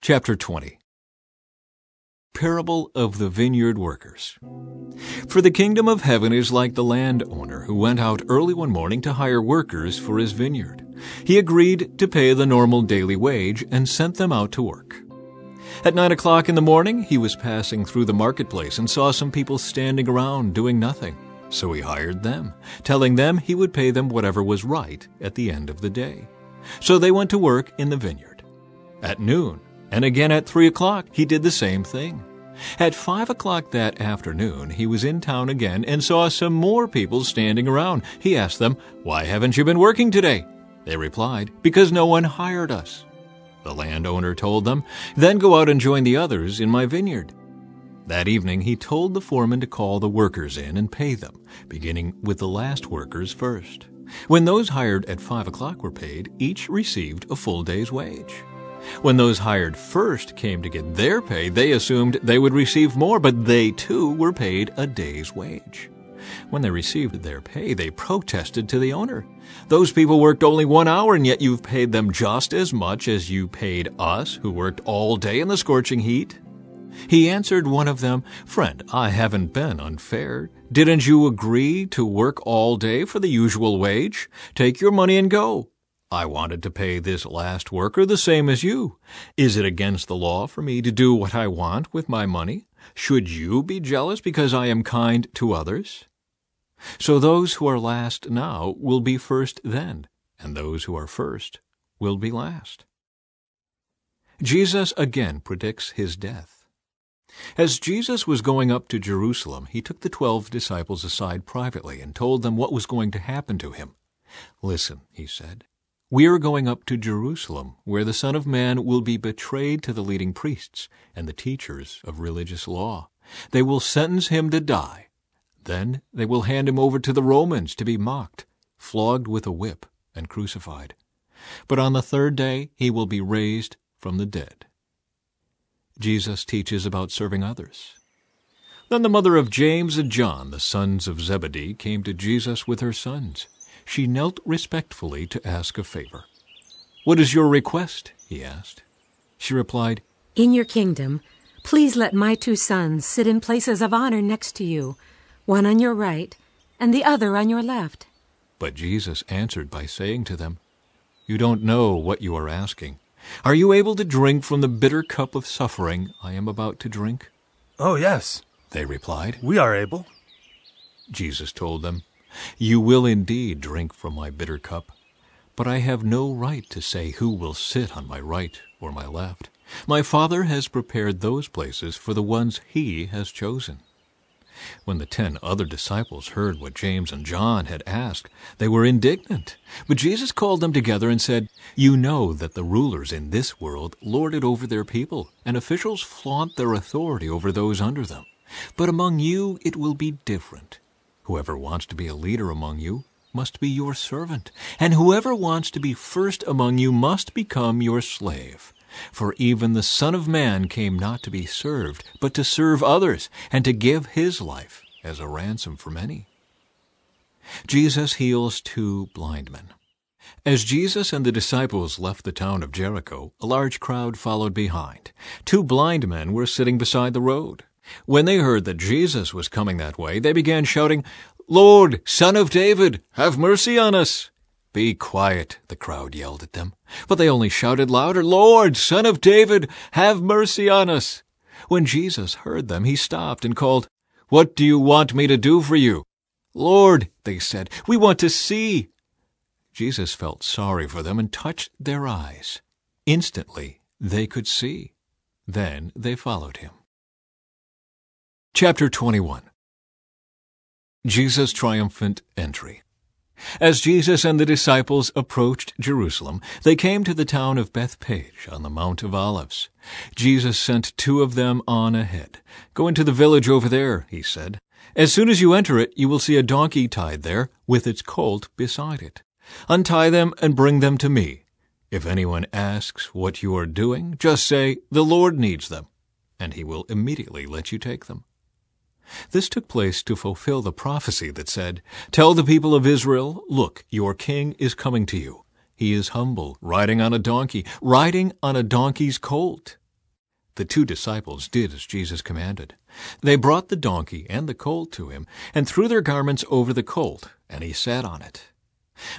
Chapter 20 Parable of the Vineyard Workers For the kingdom of heaven is like the landowner who went out early one morning to hire workers for his vineyard. He agreed to pay the normal daily wage and sent them out to work. At nine o'clock in the morning, he was passing through the marketplace and saw some people standing around doing nothing. So he hired them, telling them he would pay them whatever was right at the end of the day. So they went to work in the vineyard. At noon, and again at three o'clock, he did the same thing. At five o'clock that afternoon, he was in town again and saw some more people standing around. He asked them, Why haven't you been working today? They replied, Because no one hired us. The landowner told them, Then go out and join the others in my vineyard. That evening, he told the foreman to call the workers in and pay them, beginning with the last workers first. When those hired at five o'clock were paid, each received a full day's wage. When those hired first came to get their pay, they assumed they would receive more, but they too were paid a day's wage. When they received their pay, they protested to the owner. Those people worked only one hour, and yet you've paid them just as much as you paid us, who worked all day in the scorching heat. He answered one of them, Friend, I haven't been unfair. Didn't you agree to work all day for the usual wage? Take your money and go. I wanted to pay this last worker the same as you. Is it against the law for me to do what I want with my money? Should you be jealous because I am kind to others? So those who are last now will be first then, and those who are first will be last. Jesus again predicts his death. As Jesus was going up to Jerusalem, he took the twelve disciples aside privately and told them what was going to happen to him. Listen, he said, we are going up to Jerusalem, where the Son of Man will be betrayed to the leading priests and the teachers of religious law. They will sentence him to die. Then they will hand him over to the Romans to be mocked, flogged with a whip, and crucified. But on the third day he will be raised from the dead. Jesus teaches about serving others. Then the mother of James and John, the sons of Zebedee, came to Jesus with her sons. She knelt respectfully to ask a favor. What is your request? he asked. She replied, In your kingdom, please let my two sons sit in places of honor next to you, one on your right and the other on your left. But Jesus answered by saying to them, You don't know what you are asking. Are you able to drink from the bitter cup of suffering I am about to drink? Oh, yes, They replied. we are able. Jesus told them, You will indeed drink from my bitter cup, but I have no right to say who will sit on my right or my left. My Father has prepared those places for the ones he has chosen. When the ten other disciples heard what James and John had asked, they were indignant. But Jesus called them together and said, You know that the rulers in this world lord it over their people, and officials flaunt their authority over those under them. But among you it will be different. Whoever wants to be a leader among you must be your servant, and whoever wants to be first among you must become your slave. For even the Son of Man came not to be served, but to serve others, and to give his life as a ransom for many. Jesus heals two blind men. As Jesus and the disciples left the town of Jericho, a large crowd followed behind. Two blind men were sitting beside the road. When they heard that Jesus was coming that way, they began shouting, Lord, Son of David, have mercy on us. Be quiet, the crowd yelled at them. But they only shouted louder, Lord, Son of David, have mercy on us. When Jesus heard them, he stopped and called, What do you want me to do for you? Lord, they said, we want to see. Jesus felt sorry for them and touched their eyes. Instantly they could see. Then they followed him. Chapter 21 Jesus' triumphant entry. As Jesus and the disciples approached Jerusalem, they came to the town of Bethphage on the Mount of Olives. Jesus sent two of them on ahead. Go into the village over there, he said. As soon as you enter it, you will see a donkey tied there, with its colt beside it. Untie them and bring them to me. If anyone asks what you are doing, just say, The Lord needs them, and he will immediately let you take them. This took place to fulfill the prophecy that said, Tell the people of Israel, Look, your king is coming to you. He is humble, riding on a donkey, riding on a donkey's colt. The two disciples did as Jesus commanded. They brought the donkey and the colt to him, and threw their garments over the colt, and he sat on it.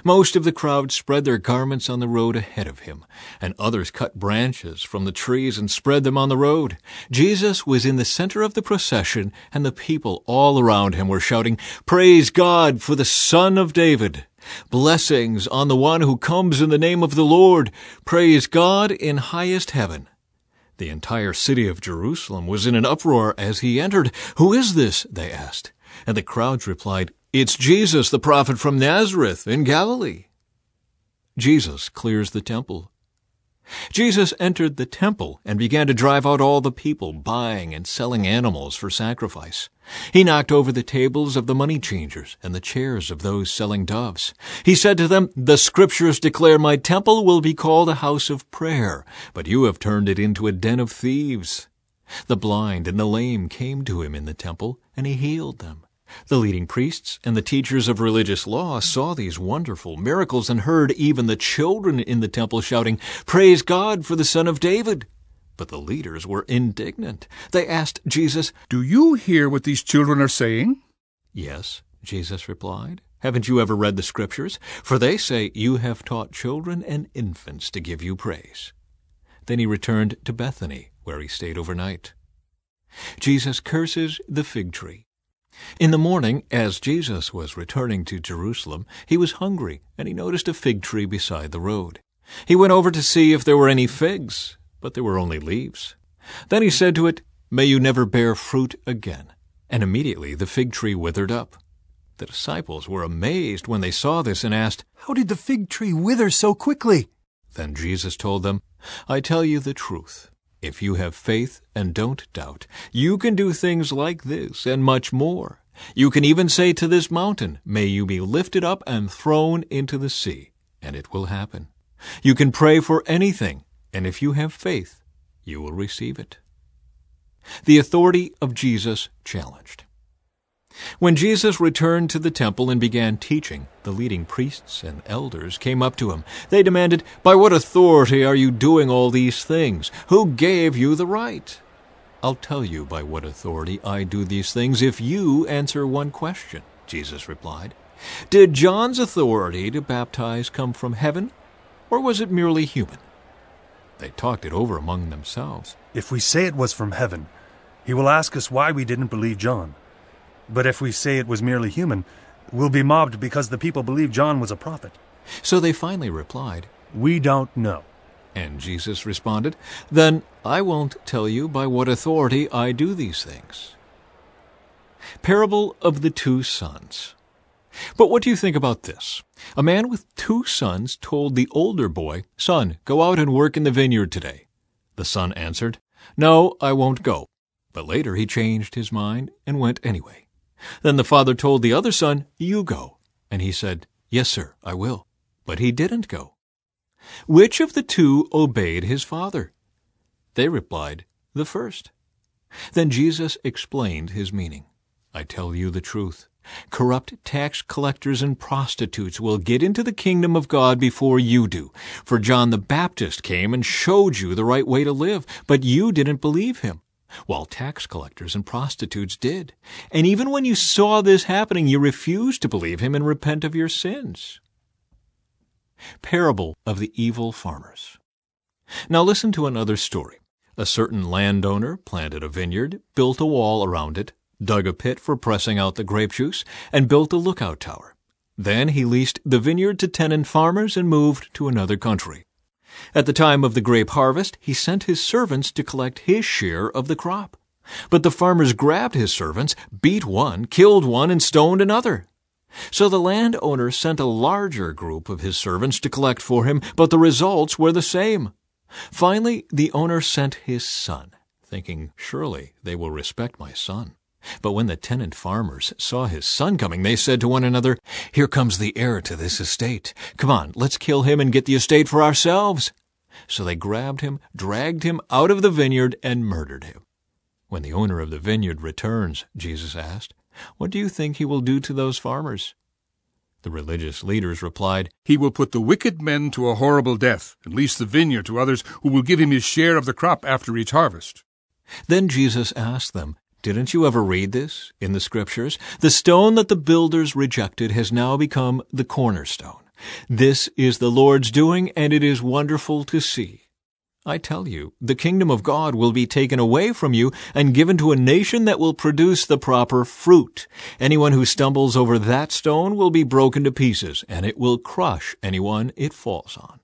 Most of the crowd spread their garments on the road ahead of him, and others cut branches from the trees and spread them on the road. Jesus was in the center of the procession, and the people all around him were shouting, Praise God for the Son of David! Blessings on the one who comes in the name of the Lord! Praise God in highest heaven! The entire city of Jerusalem was in an uproar as he entered. Who is this? they asked. And the crowds replied, It's Jesus, the prophet from Nazareth in Galilee. Jesus clears the temple. Jesus entered the temple and began to drive out all the people buying and selling animals for sacrifice. He knocked over the tables of the money changers and the chairs of those selling doves. He said to them, The scriptures declare my temple will be called a house of prayer, but you have turned it into a den of thieves. The blind and the lame came to him in the temple, and he healed them. The leading priests and the teachers of religious law saw these wonderful miracles and heard even the children in the temple shouting, Praise God for the Son of David! But the leaders were indignant. They asked Jesus, Do you hear what these children are saying? Yes, Jesus replied. Haven't you ever read the Scriptures? For they say, You have taught children and infants to give you praise. Then he returned to Bethany, where he stayed overnight. Jesus curses the fig tree. In the morning, as Jesus was returning to Jerusalem, he was hungry, and he noticed a fig tree beside the road. He went over to see if there were any figs, but there were only leaves. Then he said to it, May you never bear fruit again. And immediately the fig tree withered up. The disciples were amazed when they saw this and asked, How did the fig tree wither so quickly? Then Jesus told them, I tell you the truth. If you have faith and don't doubt, you can do things like this and much more. You can even say to this mountain, May you be lifted up and thrown into the sea, and it will happen. You can pray for anything, and if you have faith, you will receive it. The authority of Jesus challenged. When Jesus returned to the temple and began teaching, the leading priests and elders came up to him. They demanded, By what authority are you doing all these things? Who gave you the right? I'll tell you by what authority I do these things if you answer one question, Jesus replied. Did John's authority to baptize come from heaven, or was it merely human? They talked it over among themselves. If we say it was from heaven, he will ask us why we didn't believe John. But if we say it was merely human, we'll be mobbed because the people believe John was a prophet. So they finally replied, We don't know. And Jesus responded, Then I won't tell you by what authority I do these things. Parable of the Two Sons. But what do you think about this? A man with two sons told the older boy, Son, go out and work in the vineyard today. The son answered, No, I won't go. But later he changed his mind and went anyway. Then the father told the other son, You go. And he said, Yes, sir, I will. But he didn't go. Which of the two obeyed his father? They replied, The first. Then Jesus explained his meaning. I tell you the truth. Corrupt tax collectors and prostitutes will get into the kingdom of God before you do. For John the Baptist came and showed you the right way to live, but you didn't believe him while tax collectors and prostitutes did. And even when you saw this happening, you refused to believe him and repent of your sins. Parable of the Evil Farmers. Now listen to another story. A certain landowner planted a vineyard, built a wall around it, dug a pit for pressing out the grape juice, and built a lookout tower. Then he leased the vineyard to tenant farmers and moved to another country. At the time of the grape harvest, he sent his servants to collect his share of the crop. But the farmers grabbed his servants, beat one, killed one, and stoned another. So the landowner sent a larger group of his servants to collect for him, but the results were the same. Finally, the owner sent his son, thinking, Surely they will respect my son. But when the tenant farmers saw his son coming, they said to one another, Here comes the heir to this estate. Come on, let's kill him and get the estate for ourselves. So they grabbed him, dragged him out of the vineyard, and murdered him. When the owner of the vineyard returns, Jesus asked, What do you think he will do to those farmers? The religious leaders replied, He will put the wicked men to a horrible death, and lease the vineyard to others who will give him his share of the crop after each harvest. Then Jesus asked them, Didn't you ever read this in the Scriptures? The stone that the builders rejected has now become the cornerstone. This is the Lord's doing, and it is wonderful to see. I tell you, the kingdom of God will be taken away from you and given to a nation that will produce the proper fruit. Anyone who stumbles over that stone will be broken to pieces, and it will crush anyone it falls on.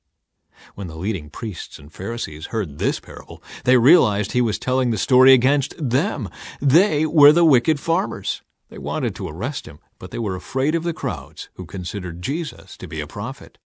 When the leading priests and Pharisees heard this parable, they realized he was telling the story against them. They were the wicked farmers. They wanted to arrest him, but they were afraid of the crowds who considered Jesus to be a prophet.